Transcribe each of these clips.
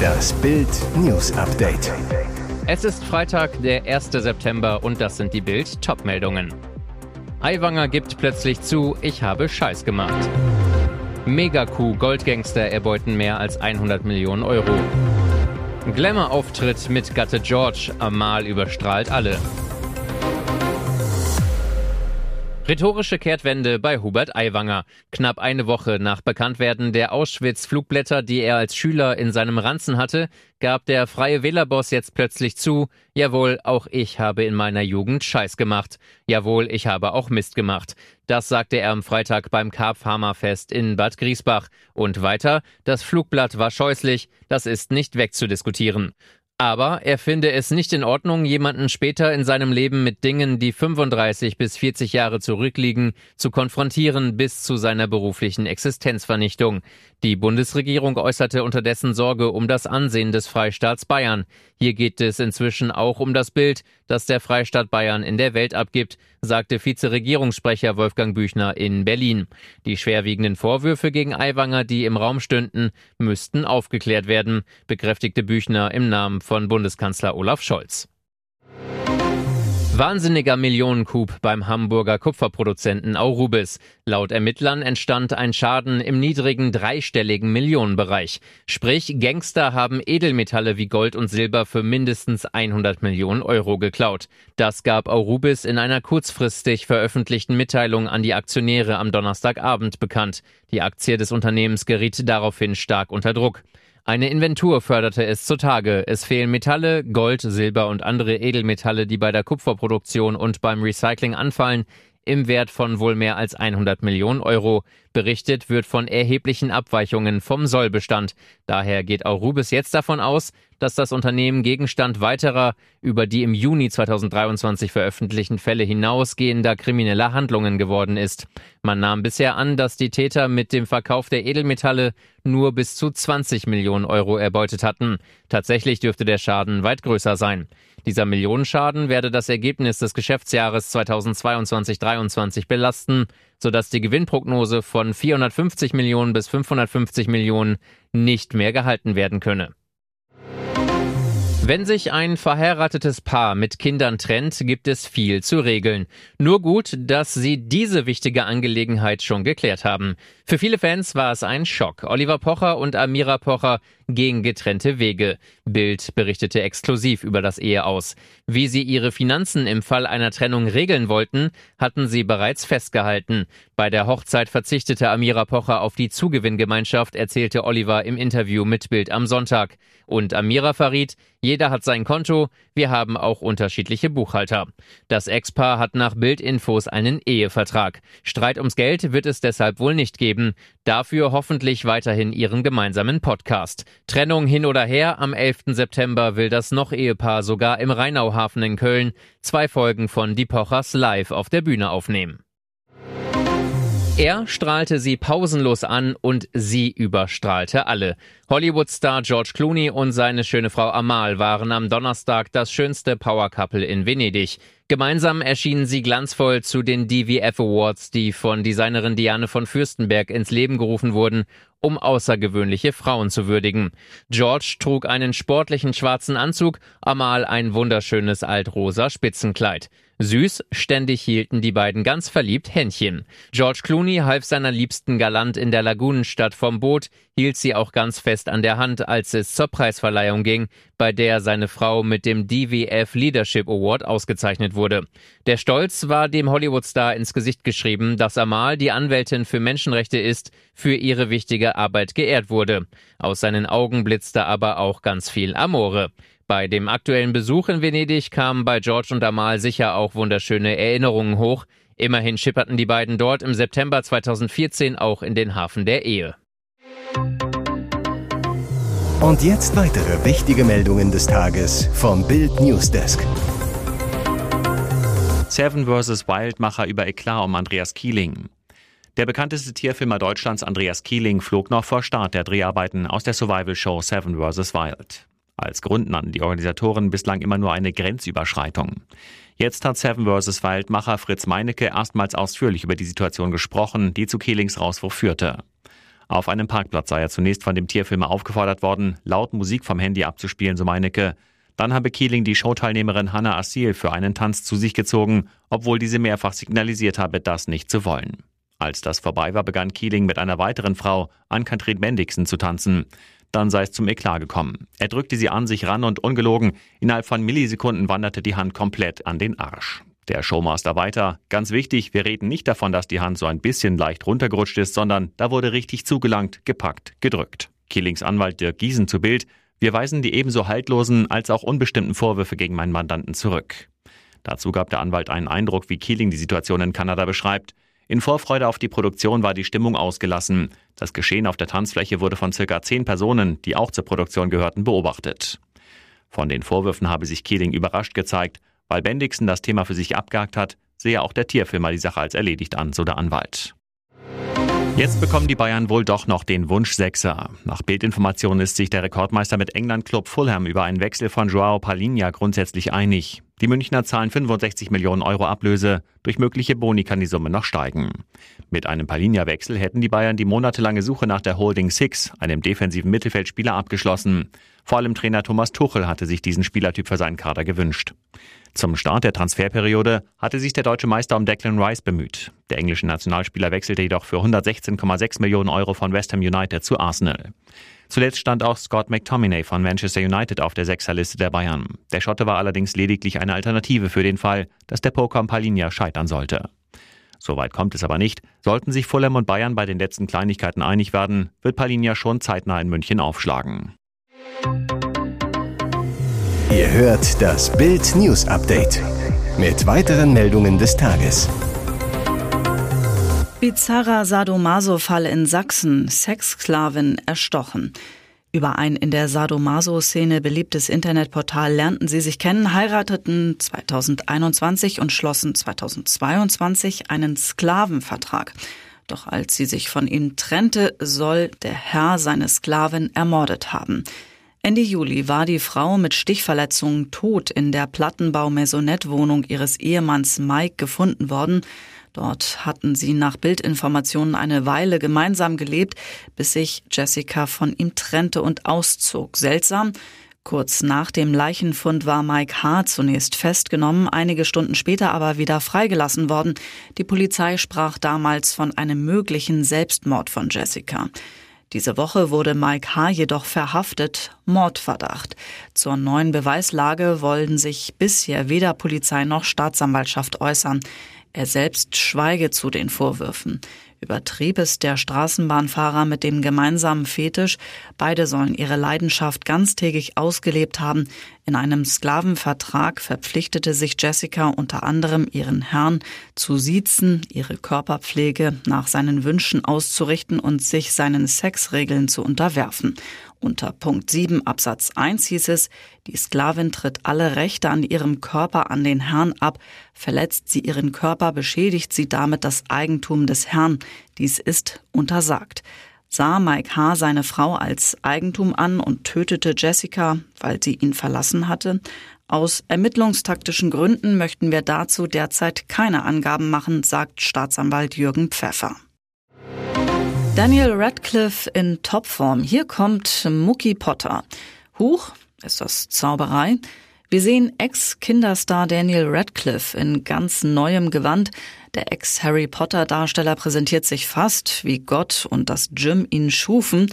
Das Bild News Update. Es ist Freitag, der 1. September und das sind die Bild Topmeldungen. Aiwanger gibt plötzlich zu, ich habe Scheiß gemacht. Megakuh Goldgangster erbeuten mehr als 100 Millionen Euro. Glamour-Auftritt mit Gatte George, Amal überstrahlt alle. Rhetorische Kehrtwende bei Hubert Aiwanger. Knapp eine Woche nach Bekanntwerden der Auschwitz-Flugblätter, die er als Schüler in seinem Ranzen hatte, gab der Freie Wählerboss jetzt plötzlich zu, jawohl, auch ich habe in meiner Jugend Scheiß gemacht. Jawohl, ich habe auch Mist gemacht. Das sagte er am Freitag beim Karpfarmerfest in Bad Griesbach. Und weiter, das Flugblatt war scheußlich, das ist nicht wegzudiskutieren. Aber er finde es nicht in Ordnung, jemanden später in seinem Leben mit Dingen, die 35 bis 40 Jahre zurückliegen, zu konfrontieren bis zu seiner beruflichen Existenzvernichtung. Die Bundesregierung äußerte unterdessen Sorge um das Ansehen des Freistaats Bayern. Hier geht es inzwischen auch um das Bild, das der Freistaat Bayern in der Welt abgibt, sagte Vizeregierungssprecher Wolfgang Büchner in Berlin. Die schwerwiegenden Vorwürfe gegen Aiwanger, die im Raum stünden, müssten aufgeklärt werden, bekräftigte Büchner im Namen von Bundeskanzler Olaf Scholz. Wahnsinniger Millionencoup beim Hamburger Kupferproduzenten Aurubis. Laut Ermittlern entstand ein Schaden im niedrigen dreistelligen Millionenbereich. Sprich, Gangster haben Edelmetalle wie Gold und Silber für mindestens 100 Millionen Euro geklaut. Das gab Aurubis in einer kurzfristig veröffentlichten Mitteilung an die Aktionäre am Donnerstagabend bekannt. Die Aktie des Unternehmens geriet daraufhin stark unter Druck. Eine Inventur förderte es zutage. Es fehlen Metalle, Gold, Silber und andere Edelmetalle, die bei der Kupferproduktion und beim Recycling anfallen, im Wert von wohl mehr als 100 Millionen Euro. Berichtet wird von erheblichen Abweichungen vom Sollbestand. Daher geht Aurubis jetzt davon aus, dass das Unternehmen Gegenstand weiterer, über die im Juni 2023 veröffentlichten Fälle hinausgehender krimineller Handlungen geworden ist. Man nahm bisher an, dass die Täter mit dem Verkauf der Edelmetalle nur bis zu 20 Millionen Euro erbeutet hatten. Tatsächlich dürfte der Schaden weit größer sein. Dieser Millionenschaden werde das Ergebnis des Geschäftsjahres 2022-23 belasten, sodass die Gewinnprognose von 450 Millionen bis 550 Millionen nicht mehr gehalten werden könne. Wenn sich ein verheiratetes Paar mit Kindern trennt, gibt es viel zu regeln. Nur gut, dass sie diese wichtige Angelegenheit schon geklärt haben. Für viele Fans war es ein Schock. Oliver Pocher und Amira Pocher gehen getrennte Wege. Bild berichtete exklusiv über das Ehe aus. Wie sie ihre Finanzen im Fall einer Trennung regeln wollten, hatten sie bereits festgehalten. Bei der Hochzeit verzichtete Amira Pocher auf die Zugewinngemeinschaft, erzählte Oliver im Interview mit Bild am Sonntag. Und Amira verriet, jeder hat sein Konto, wir haben auch unterschiedliche Buchhalter. Das Ex-Paar hat nach Bildinfos einen Ehevertrag. Streit ums Geld wird es deshalb wohl nicht geben. Dafür hoffentlich weiterhin ihren gemeinsamen Podcast. Trennung hin oder her, am 11. September will das Noch-Ehepaar sogar im Rheinauhafen in Köln zwei Folgen von Die Pochers live auf der Bühne aufnehmen. Er strahlte sie pausenlos an und sie überstrahlte alle. Hollywood-Star George Clooney und seine schöne Frau Amal waren am Donnerstag das schönste Power-Couple in Venedig. Gemeinsam erschienen sie glanzvoll zu den DVF Awards, die von Designerin Diane von Fürstenberg ins Leben gerufen wurden, um außergewöhnliche Frauen zu würdigen. George trug einen sportlichen schwarzen Anzug, Amal ein wunderschönes altrosa Spitzenkleid. Süß, ständig hielten die beiden ganz verliebt Händchen. George Clooney half seiner Liebsten galant in der Lagunenstadt vom Boot, hielt sie auch ganz fest an der Hand, als es zur Preisverleihung ging, bei der seine Frau mit dem DWF Leadership Award ausgezeichnet wurde. Der Stolz war dem Hollywoodstar ins Gesicht geschrieben, dass Amal, die Anwältin für Menschenrechte ist, für ihre wichtige Arbeit geehrt wurde. Aus seinen Augen blitzte aber auch ganz viel Amore. Bei dem aktuellen Besuch in Venedig kamen bei George und Amal sicher auch wunderschöne Erinnerungen hoch. Immerhin schipperten die beiden dort im September 2014 auch in den Hafen der Ehe. Und jetzt weitere wichtige Meldungen des Tages vom Bild Newsdesk. Seven vs. Wildmacher über Eklat um Andreas Kieling. Der bekannteste Tierfilmer Deutschlands, Andreas Kieling, flog noch vor Start der Dreharbeiten aus der Survival-Show Seven vs. Wild. Als Grund nannten die Organisatoren bislang immer nur eine Grenzüberschreitung. Jetzt hat Seven vs. Wildmacher Fritz Meinecke erstmals ausführlich über die Situation gesprochen, die zu Kehlings Rauswurf führte. Auf einem Parkplatz sei er zunächst von dem Tierfilmer aufgefordert worden, laut Musik vom Handy abzuspielen, so Meinecke. Dann habe Keeling die Showteilnehmerin Hannah Assil für einen Tanz zu sich gezogen, obwohl diese mehrfach signalisiert habe, das nicht zu wollen. Als das vorbei war, begann Keeling mit einer weiteren Frau, Ann-Kathrin Bendixen, zu tanzen. Dann sei es zum Eklat gekommen. Er drückte sie an sich ran und ungelogen, innerhalb von Millisekunden wanderte die Hand komplett an den Arsch. Der Showmaster weiter. Ganz wichtig, wir reden nicht davon, dass die Hand so ein bisschen leicht runtergerutscht ist, sondern da wurde richtig zugelangt, gepackt, gedrückt. Killings Anwalt Dirk Giesen zu Bild. Wir weisen die ebenso haltlosen als auch unbestimmten Vorwürfe gegen meinen Mandanten zurück. Dazu gab der Anwalt einen Eindruck, wie Keeling die Situation in Kanada beschreibt. In Vorfreude auf die Produktion war die Stimmung ausgelassen. Das Geschehen auf der Tanzfläche wurde von circa zehn Personen, die auch zur Produktion gehörten, beobachtet. Von den Vorwürfen habe sich Keeling überrascht gezeigt weil Bendixen das Thema für sich abgehakt hat, sehe auch der Tierfilmer die Sache als erledigt an, so der Anwalt. Jetzt bekommen die Bayern wohl doch noch den Wunsch Sechser. Nach Bildinformationen ist sich der Rekordmeister mit England-Club Fulham über einen Wechsel von Joao Palinha grundsätzlich einig. Die Münchner zahlen 65 Millionen Euro Ablöse. Durch mögliche Boni kann die Summe noch steigen. Mit einem Palinha-Wechsel hätten die Bayern die monatelange Suche nach der Holding Six, einem defensiven Mittelfeldspieler, abgeschlossen. Vor allem Trainer Thomas Tuchel hatte sich diesen Spielertyp für seinen Kader gewünscht. Zum Start der Transferperiode hatte sich der deutsche Meister um Declan Rice bemüht. Der englische Nationalspieler wechselte jedoch für 116,6 Millionen Euro von West Ham United zu Arsenal. Zuletzt stand auch Scott McTominay von Manchester United auf der Sechserliste der Bayern. Der Schotte war allerdings lediglich eine Alternative für den Fall, dass der Poker Palinia scheitern sollte. Soweit kommt es aber nicht. Sollten sich Fulham und Bayern bei den letzten Kleinigkeiten einig werden, wird Palinia schon zeitnah in München aufschlagen. Ihr hört das Bild News Update mit weiteren Meldungen des Tages. Bizarrer Sadomaso-Fall in Sachsen. Sexsklavin erstochen. Über ein in der Sadomaso-Szene beliebtes Internetportal lernten sie sich kennen, heirateten 2021 und schlossen 2022 einen Sklavenvertrag. Doch als sie sich von ihm trennte, soll der Herr seine Sklavin ermordet haben. Ende Juli war die Frau mit Stichverletzungen tot in der Plattenbau-Maisonette-Wohnung ihres Ehemanns Mike gefunden worden. Dort hatten sie nach Bildinformationen eine Weile gemeinsam gelebt, bis sich Jessica von ihm trennte und auszog. Seltsam. Kurz nach dem Leichenfund war Mike H. zunächst festgenommen, einige Stunden später aber wieder freigelassen worden. Die Polizei sprach damals von einem möglichen Selbstmord von Jessica. Diese Woche wurde Mike H. jedoch verhaftet, Mordverdacht. Zur neuen Beweislage wollen sich bisher weder Polizei noch Staatsanwaltschaft äußern. Er selbst schweige zu den Vorwürfen. Übertrieb es der Straßenbahnfahrer mit dem gemeinsamen Fetisch. Beide sollen ihre Leidenschaft ganztägig ausgelebt haben. In einem Sklavenvertrag verpflichtete sich Jessica unter anderem ihren Herrn zu siezen, ihre Körperpflege nach seinen Wünschen auszurichten und sich seinen Sexregeln zu unterwerfen. Unter Punkt 7 Absatz 1 hieß es, die Sklavin tritt alle Rechte an ihrem Körper an den Herrn ab, verletzt sie ihren Körper, beschädigt sie damit das Eigentum des Herrn. Dies ist untersagt. Sah Mike H. seine Frau als Eigentum an und tötete Jessica, weil sie ihn verlassen hatte? Aus ermittlungstaktischen Gründen möchten wir dazu derzeit keine Angaben machen, sagt Staatsanwalt Jürgen Pfeffer. Daniel Radcliffe in Topform. Hier kommt Mookie Potter. Huch, ist das Zauberei? Wir sehen Ex-Kinderstar Daniel Radcliffe in ganz neuem Gewand. Der Ex-Harry Potter-Darsteller präsentiert sich fast wie Gott und das Gym ihn schufen.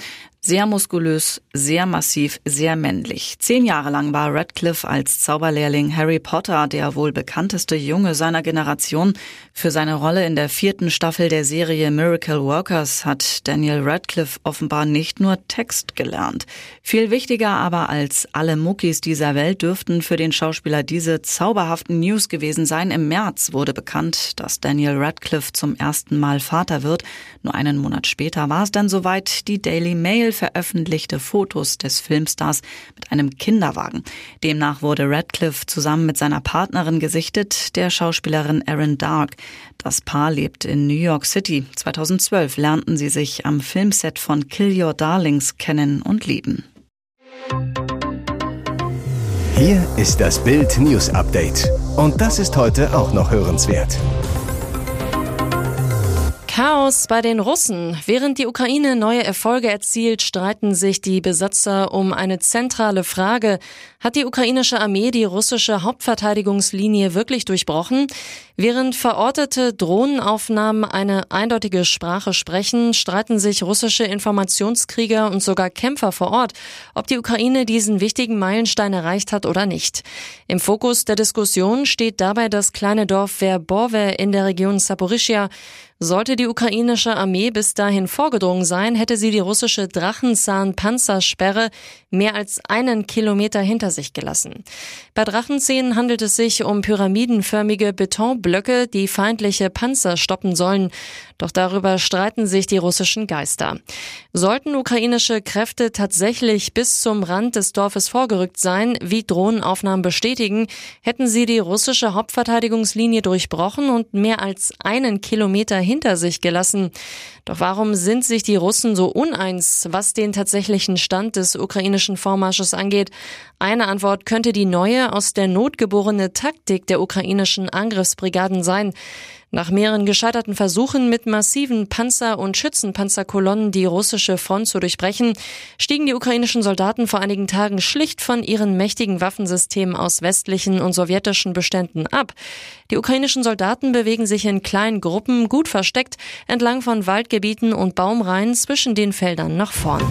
Sehr muskulös, sehr massiv, sehr männlich. Zehn Jahre lang war Radcliffe als Zauberlehrling Harry Potter der wohl bekannteste Junge seiner Generation. Für seine Rolle in der vierten Staffel der Serie Miracle Workers hat Daniel Radcliffe offenbar nicht nur Text gelernt. Viel wichtiger aber als alle Muckis dieser Welt dürften für den Schauspieler diese zauberhaften News gewesen sein. Im März wurde bekannt, dass Daniel Radcliffe zum ersten Mal Vater wird. Nur einen Monat später war es dann soweit. Die Daily Mail veröffentlichte Fotos des Filmstars mit einem Kinderwagen. Demnach wurde Radcliffe zusammen mit seiner Partnerin gesichtet, der Schauspielerin Erin Dark. Das Paar lebt in New York City. 2012 lernten sie sich am Filmset von Kill Your Darlings kennen und lieben. Hier ist das Bild News Update. Und das ist heute auch noch hörenswert. Chaos bei den Russen. Während die Ukraine neue Erfolge erzielt, streiten sich die Besatzer um eine zentrale Frage. Hat die ukrainische Armee die russische Hauptverteidigungslinie wirklich durchbrochen? Während verortete Drohnenaufnahmen eine eindeutige Sprache sprechen, streiten sich russische Informationskrieger und sogar Kämpfer vor Ort, ob die Ukraine diesen wichtigen Meilenstein erreicht hat oder nicht. Im Fokus der Diskussion steht dabei das kleine Dorf Verbowe in der Region Saporischia. Sollte die ukrainische Armee bis dahin vorgedrungen sein, hätte sie die russische Drachenzahn-Panzersperre mehr als einen Kilometer hinter sich gelassen. Bei Drachenzähnen handelt es sich um pyramidenförmige Betonblöcke, die feindliche Panzer stoppen sollen. Doch darüber streiten sich die russischen Geister. Sollten ukrainische Kräfte tatsächlich bis zum Rand des Dorfes vorgerückt sein, wie Drohnenaufnahmen bestätigen, hätten sie die russische Hauptverteidigungslinie durchbrochen und mehr als einen Kilometer hinter sich gelassen. Doch warum sind sich die Russen so uneins, was den tatsächlichen Stand des ukrainischen Vormarsches angeht? Eine Antwort könnte die neue, aus der Not geborene Taktik der ukrainischen Angriffsbrigaden sein. Nach mehreren gescheiterten Versuchen mit massiven Panzer- und Schützenpanzerkolonnen die russische Front zu durchbrechen, stiegen die ukrainischen Soldaten vor einigen Tagen schlicht von ihren mächtigen Waffensystemen aus westlichen und sowjetischen Beständen ab. Die ukrainischen Soldaten bewegen sich in kleinen Gruppen, gut versteckt, entlang von Waldgebieten und Baumreihen zwischen den Feldern nach vorn.